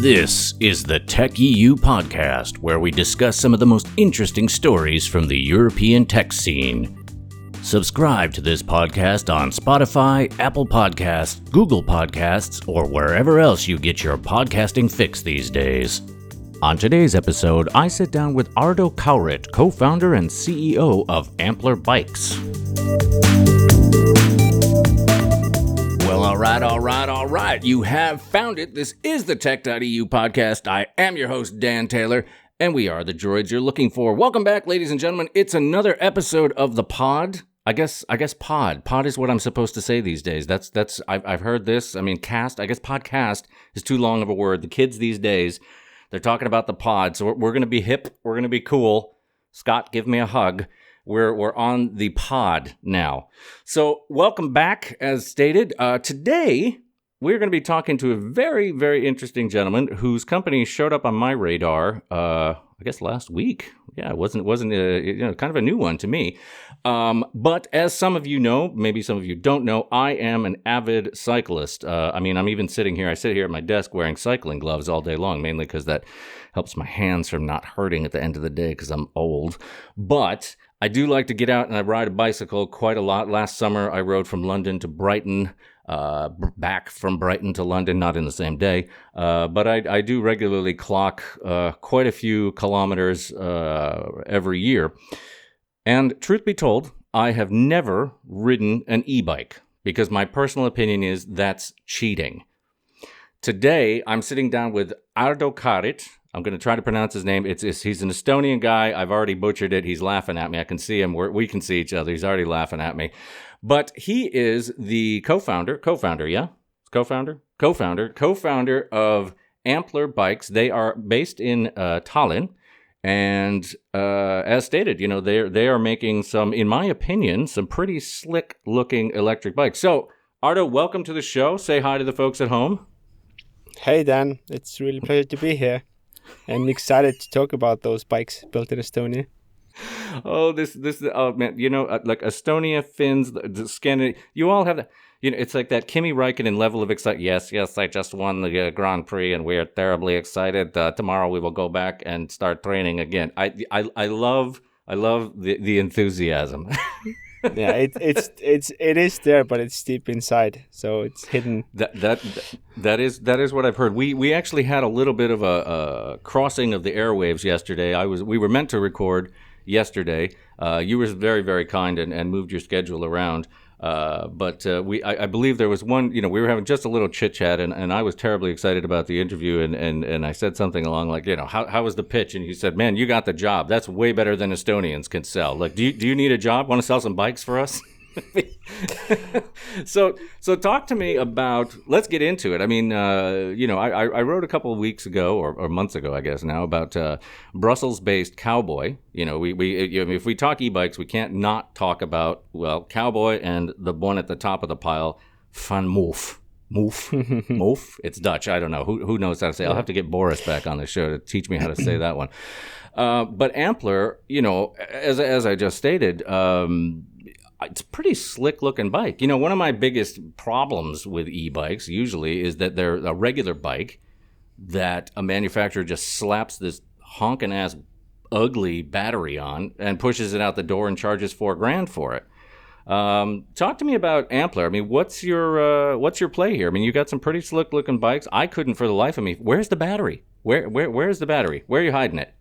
This is the Tech.eu podcast, where we discuss some of the most interesting stories from the European tech scene. Subscribe to this podcast on Spotify, Apple Podcasts, Google Podcasts, or wherever else you get your podcasting fix these days. On today's episode, I sit down with Ardo Kaurit, co founder and CEO of Ampler Bikes. Right, all right, all right. You have found it. This is the Tech.eu podcast. I am your host, Dan Taylor, and we are the droids you're looking for. Welcome back, ladies and gentlemen. It's another episode of the pod. I guess I guess pod. Pod is what I'm supposed to say these days. That's that's I've I've heard this. I mean, cast. I guess podcast is too long of a word. The kids these days, they're talking about the pod. So we're, we're going to be hip. We're going to be cool. Scott, give me a hug. We're we're on the pod now. So welcome back, as stated. Uh, today we're going to be talking to a very very interesting gentleman whose company showed up on my radar. Uh, I guess last week. Yeah, it wasn't wasn't a, uh, you know kind of a new one to me. Um, but as some of you know, maybe some of you don't know, I am an avid cyclist. Uh, I mean, I'm even sitting here. I sit here at my desk wearing cycling gloves all day long, mainly because that helps my hands from not hurting at the end of the day because I'm old. But I do like to get out and I ride a bicycle quite a lot. Last summer, I rode from London to Brighton, uh, back from Brighton to London, not in the same day, uh, but I, I, do regularly clock uh, quite a few kilometers uh, every year. And truth be told, I have never ridden an e bike because my personal opinion is that's cheating. Today, I'm sitting down with Ardo Kaurit, I'm going to try to pronounce his name. It's, it's, he's an Estonian guy. I've already butchered it. He's laughing at me. I can see him. We're, we can see each other. He's already laughing at me. But he is the co-founder, co-founder, yeah, co-founder, co-founder, co-founder of Ampler Bikes. They are based in uh, Tallinn, and uh, as stated, you know they they are making some, in my opinion, some pretty slick looking electric bikes. So, Ardo, welcome to the show. Say hi to the folks at home. Hey Dan, it's really pleasure to be here. I'm excited to talk about those bikes built in Estonia. Oh, this this oh man, you know, uh, like Estonia, Finns, the, Scandinavia, you all have that. You know, it's like that Kimi Raikkonen level of excitement. Yes, yes, I just won the uh, Grand Prix, and we are terribly excited. Uh, tomorrow we will go back and start training again. I I, I love I love the the enthusiasm. yeah, it, it's it's it is there, but it's deep inside, so it's hidden. That that that is that is what I've heard. We we actually had a little bit of a, a crossing of the airwaves yesterday. I was we were meant to record yesterday. Uh, you were very very kind and, and moved your schedule around. Uh, but uh, we, I, I, believe there was one. You know, we were having just a little chit chat, and, and I was terribly excited about the interview, and, and, and I said something along like, you know, how, how was the pitch? And he said, man, you got the job. That's way better than Estonians can sell. Like, do you, do you need a job? Want to sell some bikes for us? so so talk to me about let's get into it i mean uh, you know I, I wrote a couple of weeks ago or, or months ago i guess now about uh, brussels based cowboy you know we, we if we talk e-bikes we can't not talk about well cowboy and the one at the top of the pile VanMoof Moof, moof. It's Dutch. I don't know. Who, who knows how to say? I'll have to get Boris back on the show to teach me how to say that one. Uh, but Ampler, you know, as as I just stated, um, it's a pretty slick looking bike. You know, one of my biggest problems with e-bikes usually is that they're a regular bike that a manufacturer just slaps this honking ass ugly battery on and pushes it out the door and charges four grand for it. Um, talk to me about Ampler. I mean, what's your uh, what's your play here? I mean, you got some pretty slick looking bikes. I couldn't for the life of me. Where's the battery? Where where where's the battery? Where are you hiding it?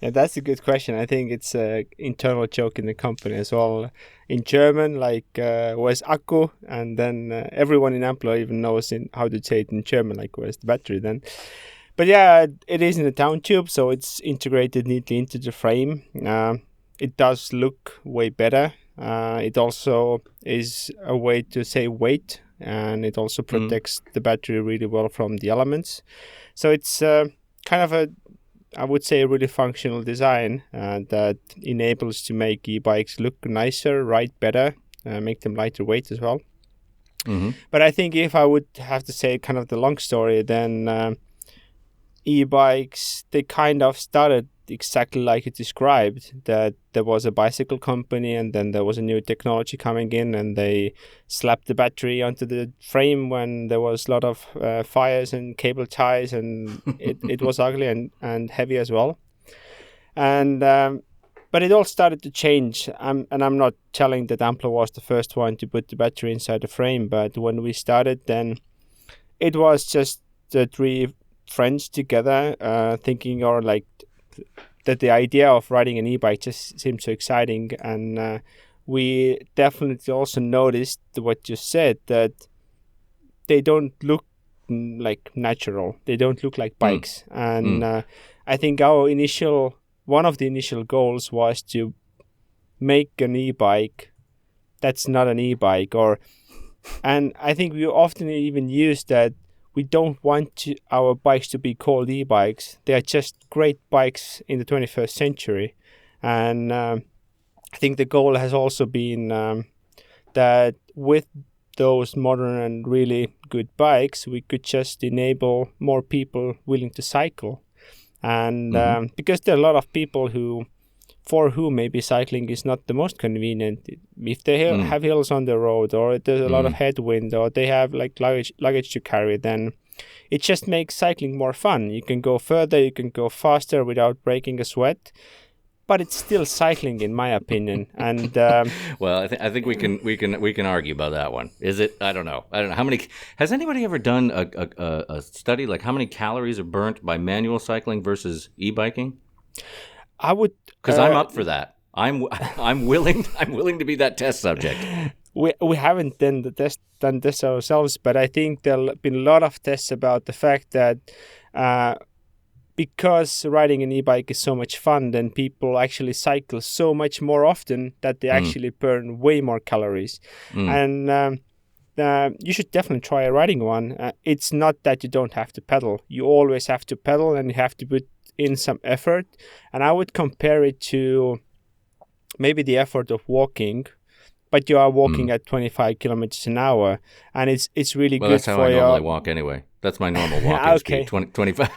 Yeah, that's a good question. I think it's an internal joke in the company as well. In German, like uh, where's Akku, and then uh, everyone in Ampler even knows in how to say it in German, like where's the battery then. But yeah, it is in the down tube, so it's integrated neatly into the frame. Uh, it does look way better. Uh, it also is a way to save weight, and it also mm. protects mm. the battery really well from the elements. So it's uh, kind of a I would say, a really functional design uh, that enables to make e-bikes look nicer, ride better, uh, make them lighter weight as well. Mm-hmm. But I think if I would have to say kind of the long story, then uh, e-bikes they kind of started exactly like you described that there was a bicycle company and then there was a new technology coming in and they slapped the battery onto the frame when there was a lot of uh, fires and cable ties and it, it was ugly and, and heavy as well. And um, but it all started to change. I'm, and i'm not telling that ampler was the first one to put the battery inside the frame but when we started then it was just the three friends together uh, thinking or like that the idea of riding an e-bike just seemed so exciting and uh, we definitely also noticed what you said that they don't look like natural they don't look like hmm. bikes mm. and mm. Uh, i think our initial one of the initial goals was to make an e-bike that's not an e-bike or and i think we often even use that we don't want to, our bikes to be called e-bikes. They are just great bikes in the 21st century, and um, I think the goal has also been um, that with those modern and really good bikes, we could just enable more people willing to cycle, and mm-hmm. um, because there are a lot of people who for whom maybe cycling is not the most convenient. If they have, mm. have hills on the road, or there's a mm. lot of mm. headwind, or they have like luggage luggage to carry, then it just makes cycling more fun. You can go further, you can go faster without breaking a sweat. But it's still cycling, in my opinion. And um, well, I, th- I think we can we can we can argue about that one. Is it? I don't know. I don't know how many. Has anybody ever done a, a, a study like how many calories are burnt by manual cycling versus e-biking? I would because uh, I'm up for that. I'm I'm willing I'm willing to be that test subject. We we haven't done the test done this ourselves, but I think there'll been a lot of tests about the fact that uh, because riding an e-bike is so much fun, then people actually cycle so much more often that they mm. actually burn way more calories, mm. and. Um, uh, you should definitely try a riding one. Uh, it's not that you don't have to pedal. You always have to pedal and you have to put in some effort. And I would compare it to maybe the effort of walking, but you are walking mm. at 25 kilometers an hour, and it's it's really well, good that's how I normally walk anyway. That's my normal walking okay. speed, 20, 25.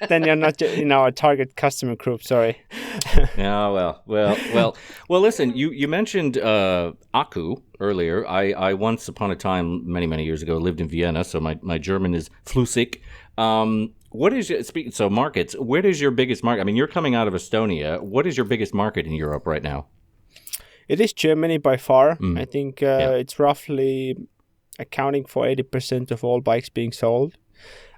then you're not in our target customer group. Sorry. yeah, well, well, well, well. Listen, you you mentioned uh, Akku earlier. I I once upon a time, many many years ago, lived in Vienna, so my my German is flüssig. Um, what is your, speaking so markets? Where is your biggest market? I mean, you're coming out of Estonia. What is your biggest market in Europe right now? It is Germany by far. Mm. I think uh, yeah. it's roughly accounting for 80% of all bikes being sold.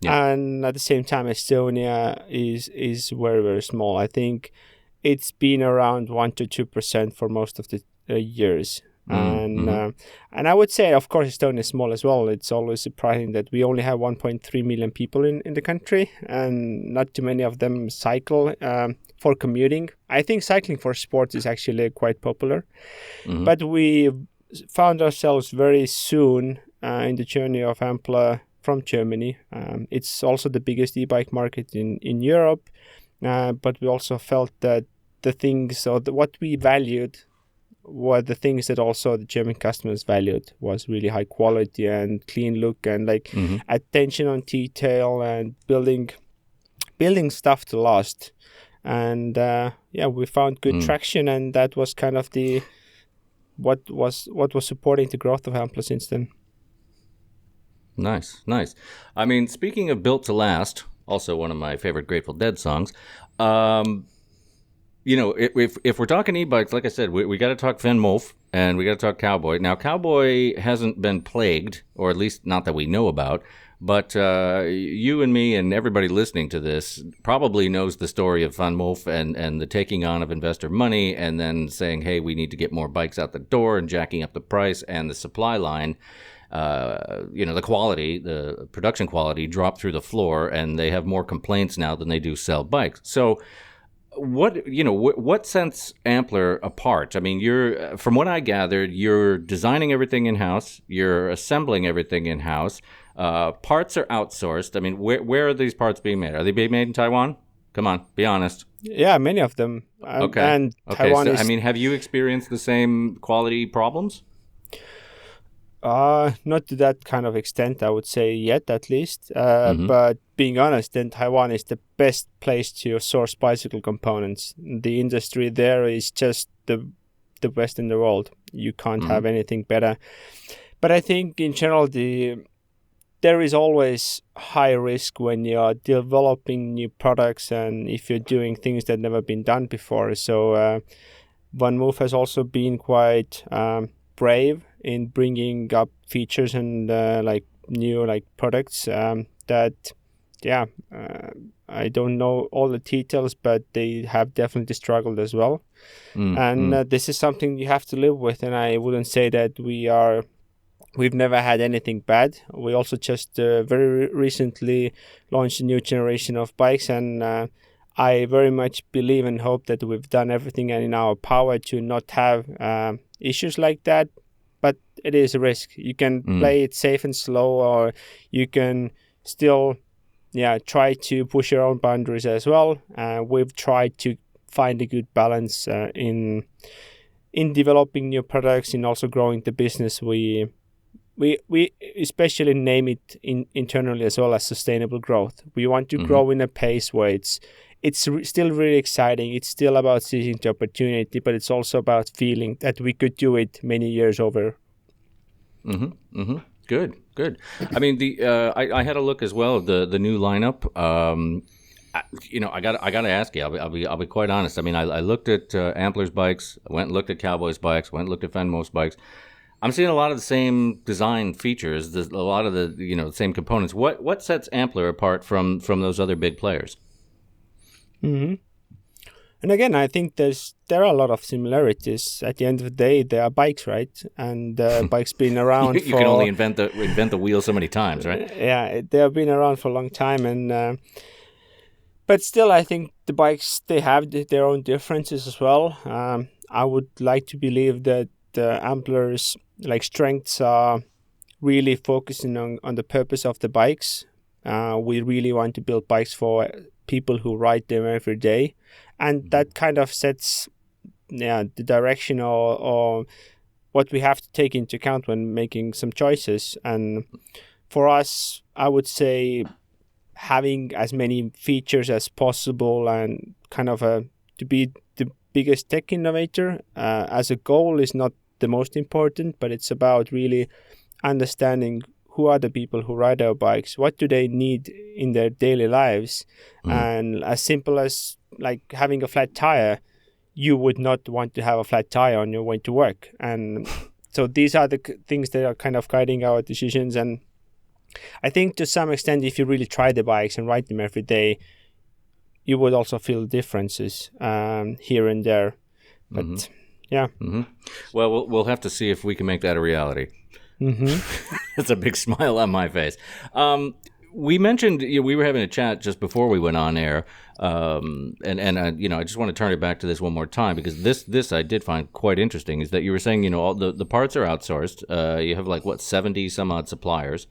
Yeah. And at the same time, Estonia is is very very small. I think it's been around one to two percent for most of the uh, years. And mm-hmm. uh, and I would say, of course, Estonia is small as well. It's always surprising that we only have 1.3 million people in, in the country, and not too many of them cycle um, for commuting. I think cycling for sports is actually quite popular, mm-hmm. but we found ourselves very soon uh, in the journey of Ampler from Germany. Um, it's also the biggest e-bike market in in Europe, uh, but we also felt that the things or the, what we valued were the things that also the German customers valued was really high quality and clean look and like mm-hmm. attention on detail and building building stuff to last. And uh, yeah, we found good mm. traction, and that was kind of the what was what was supporting the growth of Ampler since then. Nice, nice. I mean, speaking of built to last, also one of my favorite Grateful Dead songs. Um, you know, if if we're talking e-bikes, like I said, we, we got to talk VanMoof and we got to talk Cowboy. Now, Cowboy hasn't been plagued, or at least not that we know about. But uh, you and me and everybody listening to this probably knows the story of VanMoof and, and the taking on of investor money and then saying, hey, we need to get more bikes out the door and jacking up the price and the supply line. Uh, you know, the quality, the production quality dropped through the floor, and they have more complaints now than they do sell bikes. So, what you know what, what sets Ampler apart? I mean, you're from what I gathered, you're designing everything in house, you're assembling everything in house. Uh, parts are outsourced. I mean, where where are these parts being made? Are they being made in Taiwan? Come on, be honest. Yeah, many of them. Um, okay. And okay. Taiwan so, is... I mean, have you experienced the same quality problems? Uh, not to that kind of extent, I would say yet, at least. Uh, Mhm. But being honest, then Taiwan is the best place to source bicycle components. The industry there is just the the best in the world. You can't Mhm. have anything better. But I think in general, the there is always high risk when you are developing new products and if you're doing things that never been done before. So uh, VanMoof has also been quite um, brave in bringing up features and uh, like new like products um, that yeah uh, I don't know all the details but they have definitely struggled as well Mm, and mm. uh, this is something you have to live with and I wouldn't say that we are we've never had anything bad we also just uh, very re- recently launched a new generation of bikes and uh, I very much believe and hope that we've done everything in our power to not have um, issues like that. But it is a risk. You can Mm. play it safe and slow, or you can still, yeah, try to push your own boundaries as well. Uh, we've tried to find a good balance uh, in in developing new products and also growing the business. We we we especially name it in, internally as well as sustainable growth. We want to Mhm. grow in a pace where it's it's re- still really exciting. It's still about seizing the opportunity, but it's also about feeling that we could do it many years over. Mm-hmm. Mm-hmm. Good. Good. I mean, the uh, I, I had a look as well the the new lineup. Um, I, you know, I got I got to ask you. I'll be, I'll be I'll be quite honest. I mean, I, I looked at uh, Ampler's bikes. I went and looked at Cowboys bikes. Went and looked at VanMoof's bikes. I'm seeing a lot of the same design features. A lot of the you know same components. What what sets Ampler apart from from those other big players? hmm And again, I think there's there are a lot of similarities. At the end of the day, they are bikes, right? And uh, bikes been around You, for you can only invent the invent the wheel so many times, right? yeah, they have been around for a long time, and uh, but still, I think the bikes they have their own differences as well. Um, I would like to believe that the Ampler's like strengths are really focusing on on the purpose of the bikes. Uh, we really want to build bikes for people who ride them every day, and that kind of sets yeah the direction or or what we have to take into account when making some choices. And for us i would say having as many features as possible and kind of a to be the biggest tech innovator uh, as a goal is not the most important but it's about really understanding who are the people who ride our bikes what do they need in their daily lives Mhm. and as simple as like having a flat tire you would not want to have a flat tire on your way to work and so these are the things that are kind of guiding our decisions and i think to some extent if you really try the bikes and ride them every day you would also feel differences um, here and there but Mhm. yeah hmm Well, well, we'll have to see if we can make that a reality. Hmm That's a big smile on my face. Um, we mentioned you know, we were having a chat just before we went on air, um, and and uh, you know I just want to turn it back to this one more time because this this I did find quite interesting is that you were saying you know all the the parts are outsourced. Uh, you have like what seventy some odd suppliers,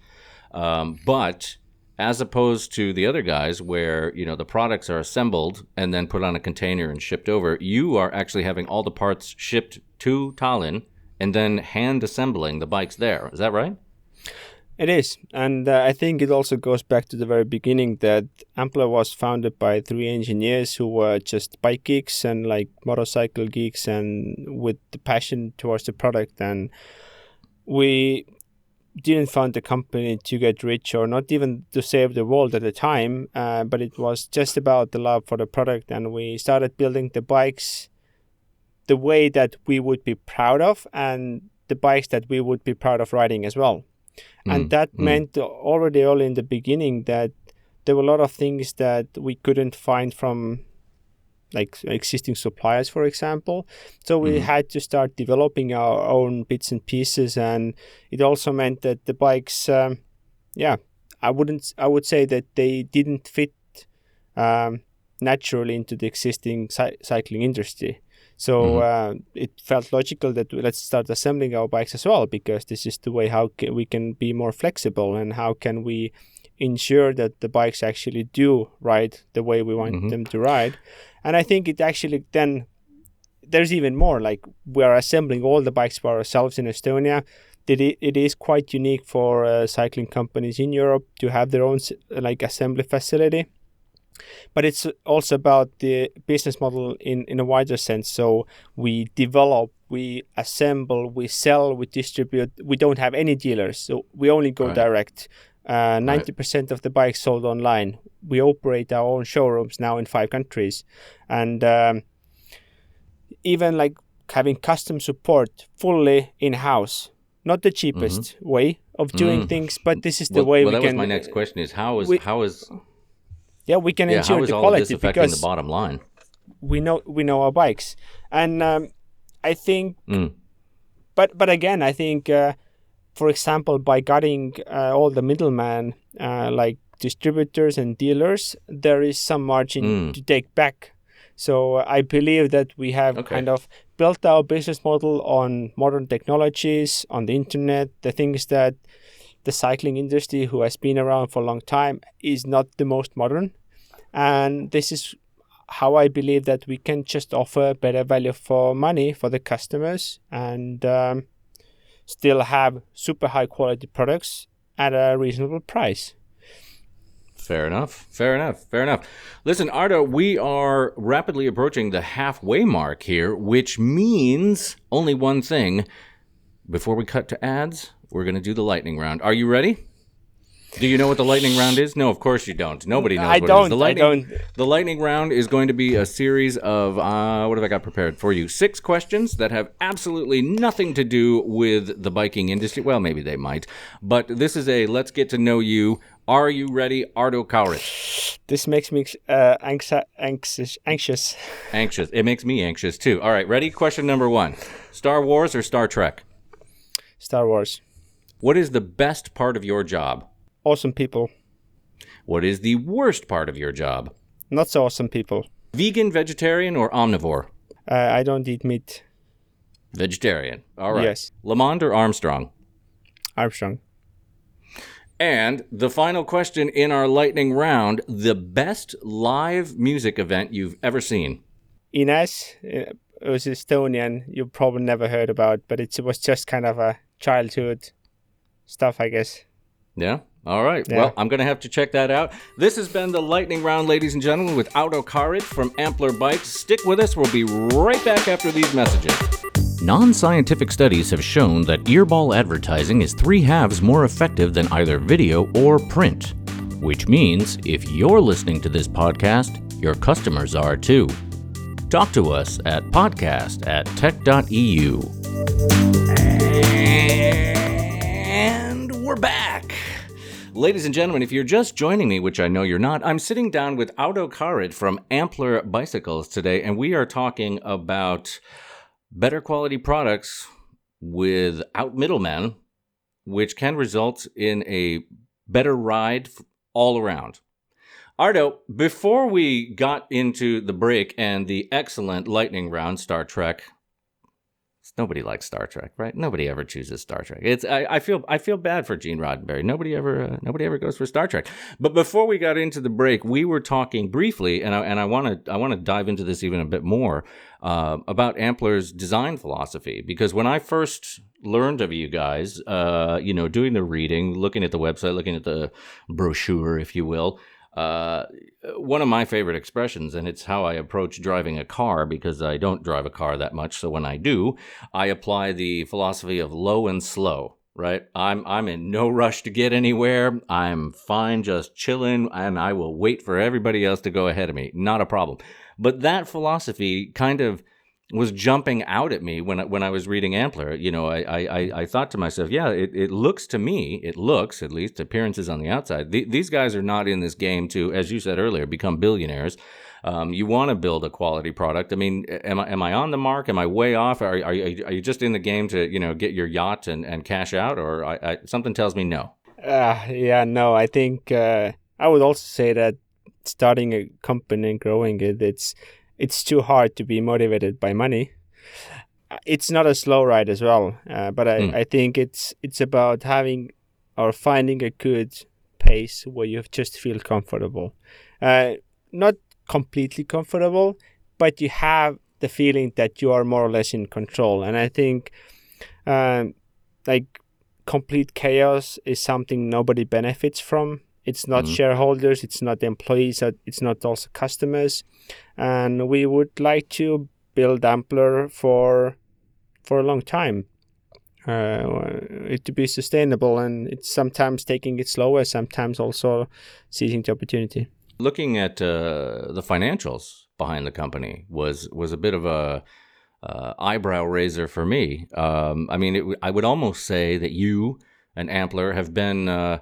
um, but as opposed to the other guys where you know the products are assembled and then put on a container and shipped over, you are actually having all the parts shipped to Tallinn and then hand assembling the bikes there. Is that right? It is, and uh, I think it also goes back to the very beginning that Ampler was founded by three engineers who were just bike geeks and like motorcycle geeks, and with the passion towards the product. And we didn't found the company to get rich or not even to save the world at the time, uh, but it was just about the love for the product. And we started building the bikes the way that we would be proud of, and the bikes that we would be proud of riding as well Mm, and that mm. meant already early in the beginning that there were a lot of things that we couldn't find from like existing suppliers for example so we Mhm. had to start developing our own bits and pieces and it also meant that the bikes um, yeah i wouldn't i would say that they didn't fit um, naturally into the existing cy- cycling industry so Mhm. uh, it felt logical that we- let's start assembling our bikes as well because this is the way how ca- we can be more flexible and how can we ensure that the bikes actually do ride the way we want Mhm. them to ride. And I think it actually then there's even more like we are assembling all the bikes by ourselves in Estonia. it, it is quite unique for uh, cycling companies in Europe to have their own like assembly facility. But it's also about the business model in, in a wider sense. So we develop, we assemble, we sell, we distribute. We don't have any dealers, so we only go Right. direct. Uh, 90% of the bikes sold online. We operate our own showrooms now in five countries. And um, even like having custom support fully in house, not the cheapest way of doing Mm. things, but this is the well, way well, we that can. was my next question: is how is we- how is Yeah, we can yeah ensure the all of this quality because the bottom line? we know we know our bikes, and um, I think Mm. but but again, I think, uh, for example, by cutting uh, all the middlemen uh, like distributors and dealers, there is some margin Mm. to take back. So uh, I believe that we have Okay. kind of built our business model on modern technologies, on the internet, the things that the cycling industry, who has been around for a long time, is not the most modern. And this is how I believe that we can just offer better value for money for the customers and um, still have super high quality products at a reasonable price. Fair enough. Fair enough. Fair enough. Listen, Ardo, we are rapidly approaching the halfway mark here, which means only one thing. Before we cut to ads, we're going to do the lightning round. Are you ready? Do you know what the lightning round is? No, of course you don't. Nobody knows I what don't, The I lightning, don't. The lightning round is going to be a series of uh, what have I got prepared for you? Six questions that have absolutely nothing to do with the biking industry. Well, maybe they might, but this is a let's get to know you. Are you ready, Ardo Kaurit? This makes me uh, anxi- anxious. Anxious. Anxious. It makes me anxious too. All right, ready? Question number one Star Wars or Star Trek? Star Wars. What is the best part of your job? Awesome people. What is the worst part of your job? Not so awesome people. Vegan, vegetarian, or omnivore? Uh, I don't eat meat. Vegetarian. All right. Yes. LeMond or Armstrong? Armstrong. And the final question in our lightning round the best live music event you've ever seen? Ines uh, was Estonian. You probably never heard about, but it was just kind of a childhood stuff, I guess. Yeah. All right. Yeah. Well, I'm going to have to check that out. This has been the lightning round, ladies and gentlemen, with Ardo Kaurit from Ampler Bikes. Stick with us. We'll be right back after these messages. Non scientific studies have shown that earball advertising is three halves more effective than either video or print. Which means if you're listening to this podcast, your customers are too. Talk to us at podcast at tech.eu. Back. Ladies and gentlemen, if you're just joining me, which I know you're not, I'm sitting down with Ardo Kaurit from Ampler Bicycles today, and we are talking about better quality products without middlemen, which can result in a better ride all around. Ardo, before we got into the break and the excellent lightning round Star Trek, nobody likes Star Trek, right? Nobody ever chooses Star Trek. It's I, I feel I feel bad for Gene Roddenberry. Nobody ever uh, nobody ever goes for Star Trek. But before we got into the break, we were talking briefly, and I and I want to I want to dive into this even a bit more uh, about Ampler's design philosophy because when I first learned of you guys, uh, you know, doing the reading, looking at the website, looking at the brochure, if you will. Uh, one of my favorite expressions, and it's how I approach driving a car because I don't drive a car that much. So when I do, I apply the philosophy of low and slow. Right, I'm I'm in no rush to get anywhere. I'm fine, just chilling, and I will wait for everybody else to go ahead of me. Not a problem. But that philosophy kind of was jumping out at me when I, when I was reading Ampler. You know, I, I, I- thought to myself, yeah, it, it looks to me, it looks at least appearances on the outside. The, these guys are not in this game to, as you said earlier, become billionaires. Um, you want to build a quality product. I mean, am I am I on the mark? Am I way off? Are, are, you, are you just in the game to you know get your yacht and, and cash out? Or I, I, something tells me no. Uh, yeah, no, I think uh, I would also say that starting a company and growing it, it's it's too hard to be motivated by money. It's not a slow ride as well, uh, but I, Mm. I think it's it's about having or finding a good pace where you just feel comfortable. Uh, not completely comfortable, but you have the feeling that you are more or less in control. And I think, um, like complete chaos is something nobody benefits from. It's not Mhm. shareholders, it's not employees, uh, it's not also customers, and we would like to build Ampler for for a long time. Uh, it to be sustainable, and it's sometimes taking it slower, sometimes also seizing the opportunity. Looking at uh, the financials behind the company was was a bit of a uh, eyebrow raiser for me. Um, I mean, it, I would almost say that you and Ampler have been uh,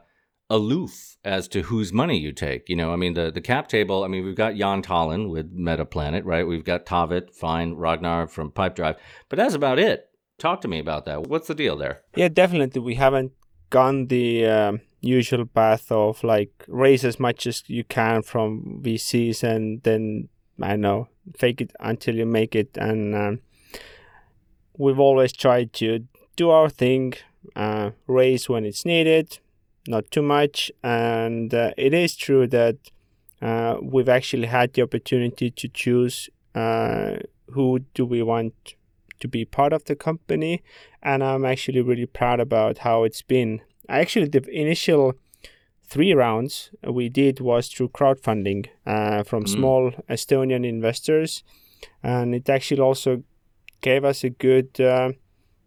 aloof as to whose money you take. You know, I mean, the, the cap table, I mean, we've got Jaan Tallinn with Metaplanet, right? We've got Taavet, fine, Ragnar from Pipedrive, but that's about it. Talk to me about that. What's the deal there? Yeah, definitely. We haven't gone the um, usual path of like raise as much as you can from VCs and then I know fake it until you make it. And um, we've always tried to do our thing, uh, raise when it's needed, not too much. And uh, it is true that uh, we've actually had the opportunity to choose uh, who do we want to be part of the company and I'm actually really proud about how it's been. Actually, the initial three rounds we did was through crowdfunding uh, from Mm. small Estonian investors, and it actually also gave us a good uh,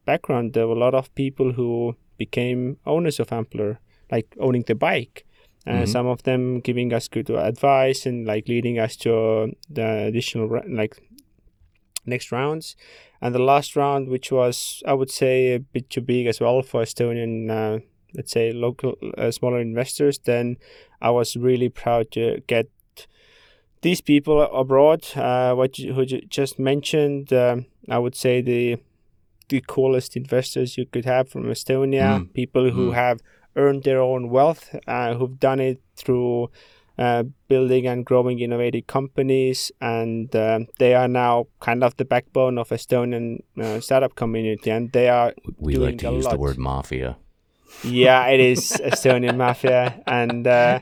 background. There were a lot of people who became owners of Ampler, like owning the bike. Uh, Mhm. Some of them giving us good advice and like leading us to the additional like next rounds and the last round, which was I would say a bit too big as well for Estonian, uh, let's say local uh, smaller investors, then I was really proud to get these people abroad. Uh, what you, who you just mentioned, um, I would say the the coolest investors you could have from Estonia, Mm. people who Mm. have earned their own wealth, uh, who've done it through uh, building and growing innovative companies, and um they are now kind of the backbone of Estonian uh, startup community, and they are We Doing like to a use the word mafia. yeah, it is Estonian mafia, and uh,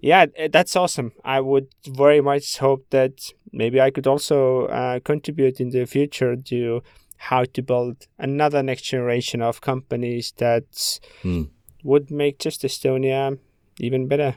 yeah, that's awesome. I would very much hope that maybe I could also uh, contribute in the future to how to build another next generation of companies that Hmm. Would make just Estonia even better.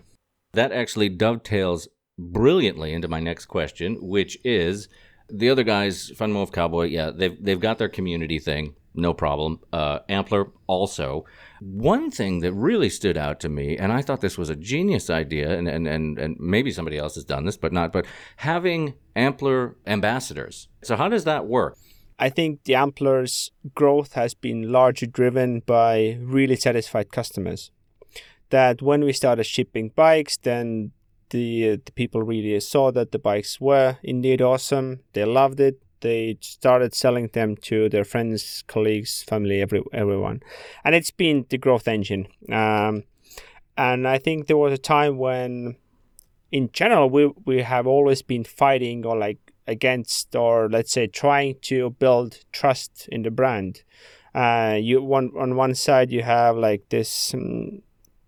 That actually dovetails brilliantly into my next question, which is the other guys, VanMoof Cowboy, yeah, they've they've got their community thing, no problem. Uh, Ampler also. One thing that really stood out to me, and I thought this was a genius idea, and and, and, and maybe somebody else has done this, but not, but having Ampler ambassadors. So how does that work? I think the Ampler's growth has been largely driven by really satisfied customers. That when we started shipping bikes, then the the people really saw that the bikes were indeed awesome. They loved it. They started selling them to their friends, colleagues, family, every everyone, and it's been the growth engine. Um, and I think there was a time when, in general, we we have always been fighting or like against or let's say trying to build trust in the brand. Uh, you one on one side you have like this um,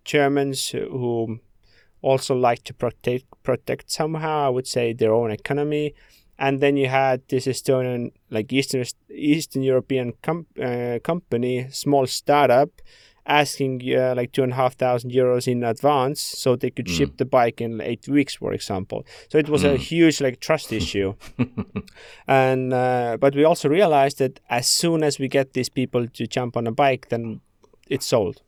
Germans who also like to protect protect somehow I would say their own economy, and then you had this Estonian like Eastern Eastern European com- uh, company small startup asking uh, like two and a half thousand euros in advance so they could Mm. ship the bike in eight weeks for example so it was a Mm. huge like trust issue and uh, but we also realized that as soon as we get these people to jump on a bike then it's sold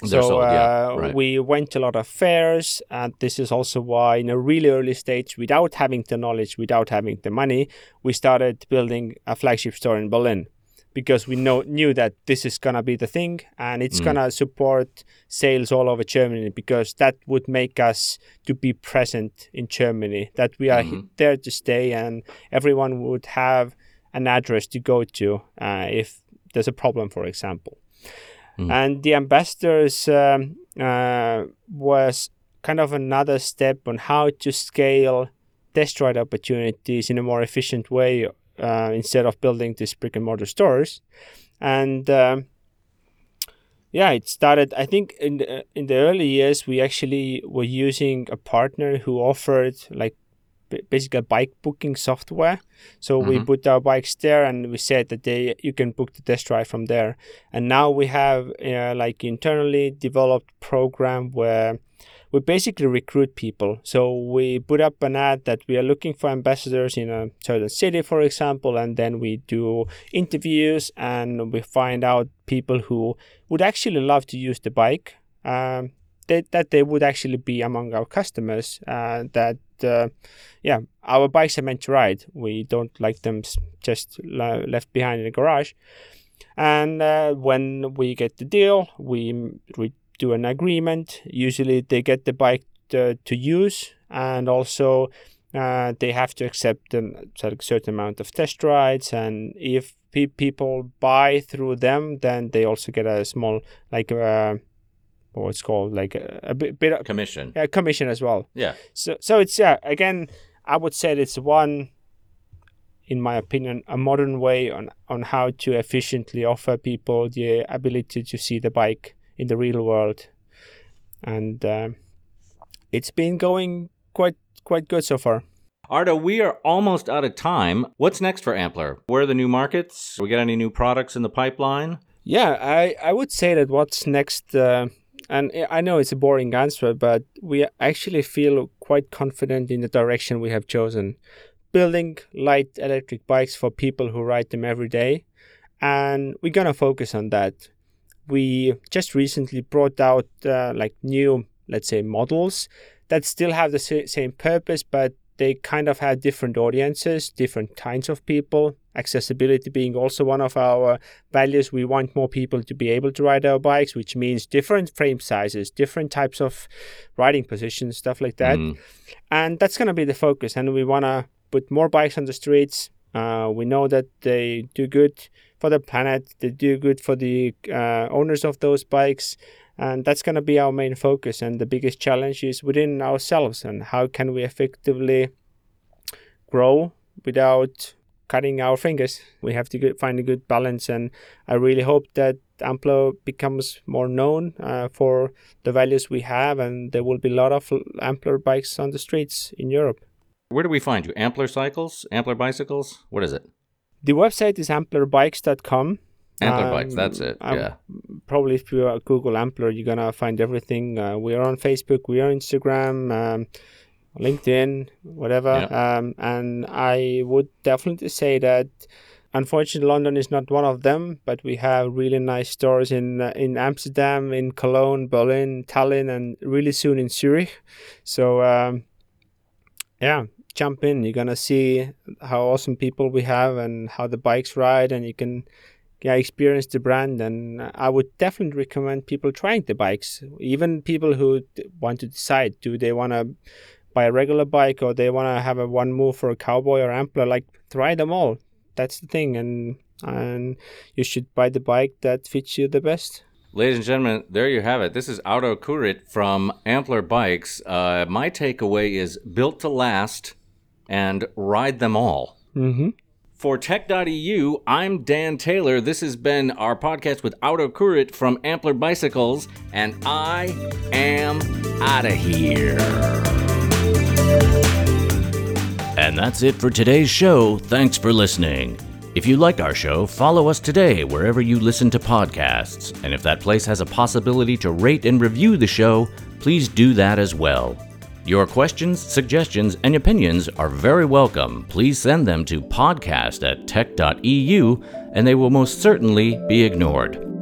They're so sold, yeah, uh, right. we went to a lot of fairs and this is also why in a really early stage without having the knowledge without having the money we started building a flagship store in berlin because we know knew that this is gonna be the thing and it's Mm. gonna support sales all over Germany because that would make us to be present in Germany that we are Mhm. there to stay and everyone would have an address to go to uh, if there's a problem for example Mm. and the ambassadors um, uh, was kind of another step on how to scale test ride opportunities in a more efficient way uh, instead of building these brick and mortar stores. And um, yeah, it started. I think in the, in the early years we actually were using a partner who offered like basically a bike booking software. So mm-hmm. we put our bikes there, and we said that they you can book the test drive from there. And now we have uh, like internally developed program where we basically recruit people. So we put up an ad that we are looking for ambassadors in a certain city, for example, and then we do interviews and we find out people who would actually love to use the bike. Um, that, that they would actually be among our customers. Uh, that uh, yeah, our bikes are meant to ride. We don't like them just left behind in the garage. And uh, when we get the deal, we, we do an agreement. Usually, they get the bike to, to use, and also uh, they have to accept a certain amount of test rides. And if pe- people buy through them, then they also get a small like. Uh, what's called like a, a bit, bit of commission. Yeah, commission as well. Yeah. So so it's yeah again I would say it's one in my opinion a modern way on on how to efficiently offer people the ability to see the bike in the real world and uh, it's been going quite quite good so far. Ardo, we are almost out of time. What's next for Ampler? Where are the new markets? We got any new products in the pipeline? Yeah, I, I would say that what's next uh, and I know it's a boring answer, but we actually feel quite confident in the direction we have chosen. Building light electric bikes for people who ride them every day. And we're going to focus on that. We just recently brought out uh, like new, let's say, models that still have the same purpose, but they kind of have different audiences, different kinds of people. Accessibility being also one of our values. We want more people to be able to ride our bikes, which means different frame sizes, different types of riding positions, stuff like that. Mm. And that's going to be the focus. And we want to put more bikes on the streets. Uh, we know that they do good for the planet, they do good for the uh, owners of those bikes and that's going to be our main focus and the biggest challenge is within ourselves and how can we effectively grow without cutting our fingers? We have to find a good balance and i really hope that ampler becomes more known uh, for the values we have and there will be a lot of ampler bikes on the streets in europe. Where do we find you? Ampler cycles? Ampler bicycles? What is it the website is amplerbikes.com Ampler um, bikes, that's it. Um, yeah. Probably if you Google Ampler, you're gonna find everything. Uh, we are on Facebook, we are on Instagram, um, LinkedIn, whatever. Yeah. Um, and I would definitely say that. Unfortunately, London is not one of them, but we have really nice stores in uh, in Amsterdam, in Cologne, Berlin, Tallinn, and really soon in Zurich. So, um, yeah, jump in. You're gonna see how awesome people we have and how the bikes ride, and you can yeah, experience the brand, and I would definitely recommend people trying the bikes. Even people who want to decide do they want to buy a regular bike or they want to have a VanMoof for a cowboy or ampler. Like try them all. That's the thing, and and you should buy the bike that fits you the best. Ladies and gentlemen, there you have it. This is Ardo Kaurit from Ampler Bikes. Uh, my takeaway is built to last and ride them all. Mm-hmm. For Tech.eu, I'm Dan Taylor. This has been our podcast with Ardo Kaurit from Ampler Bicycles, and I am out of here. And that's it for today's show. Thanks for listening. If you liked our show, follow us today wherever you listen to podcasts. And if that place has a possibility to rate and review the show, please do that as well. Your questions, suggestions, and opinions are very welcome. Please send them to podcast at tech.eu and they will most certainly be ignored.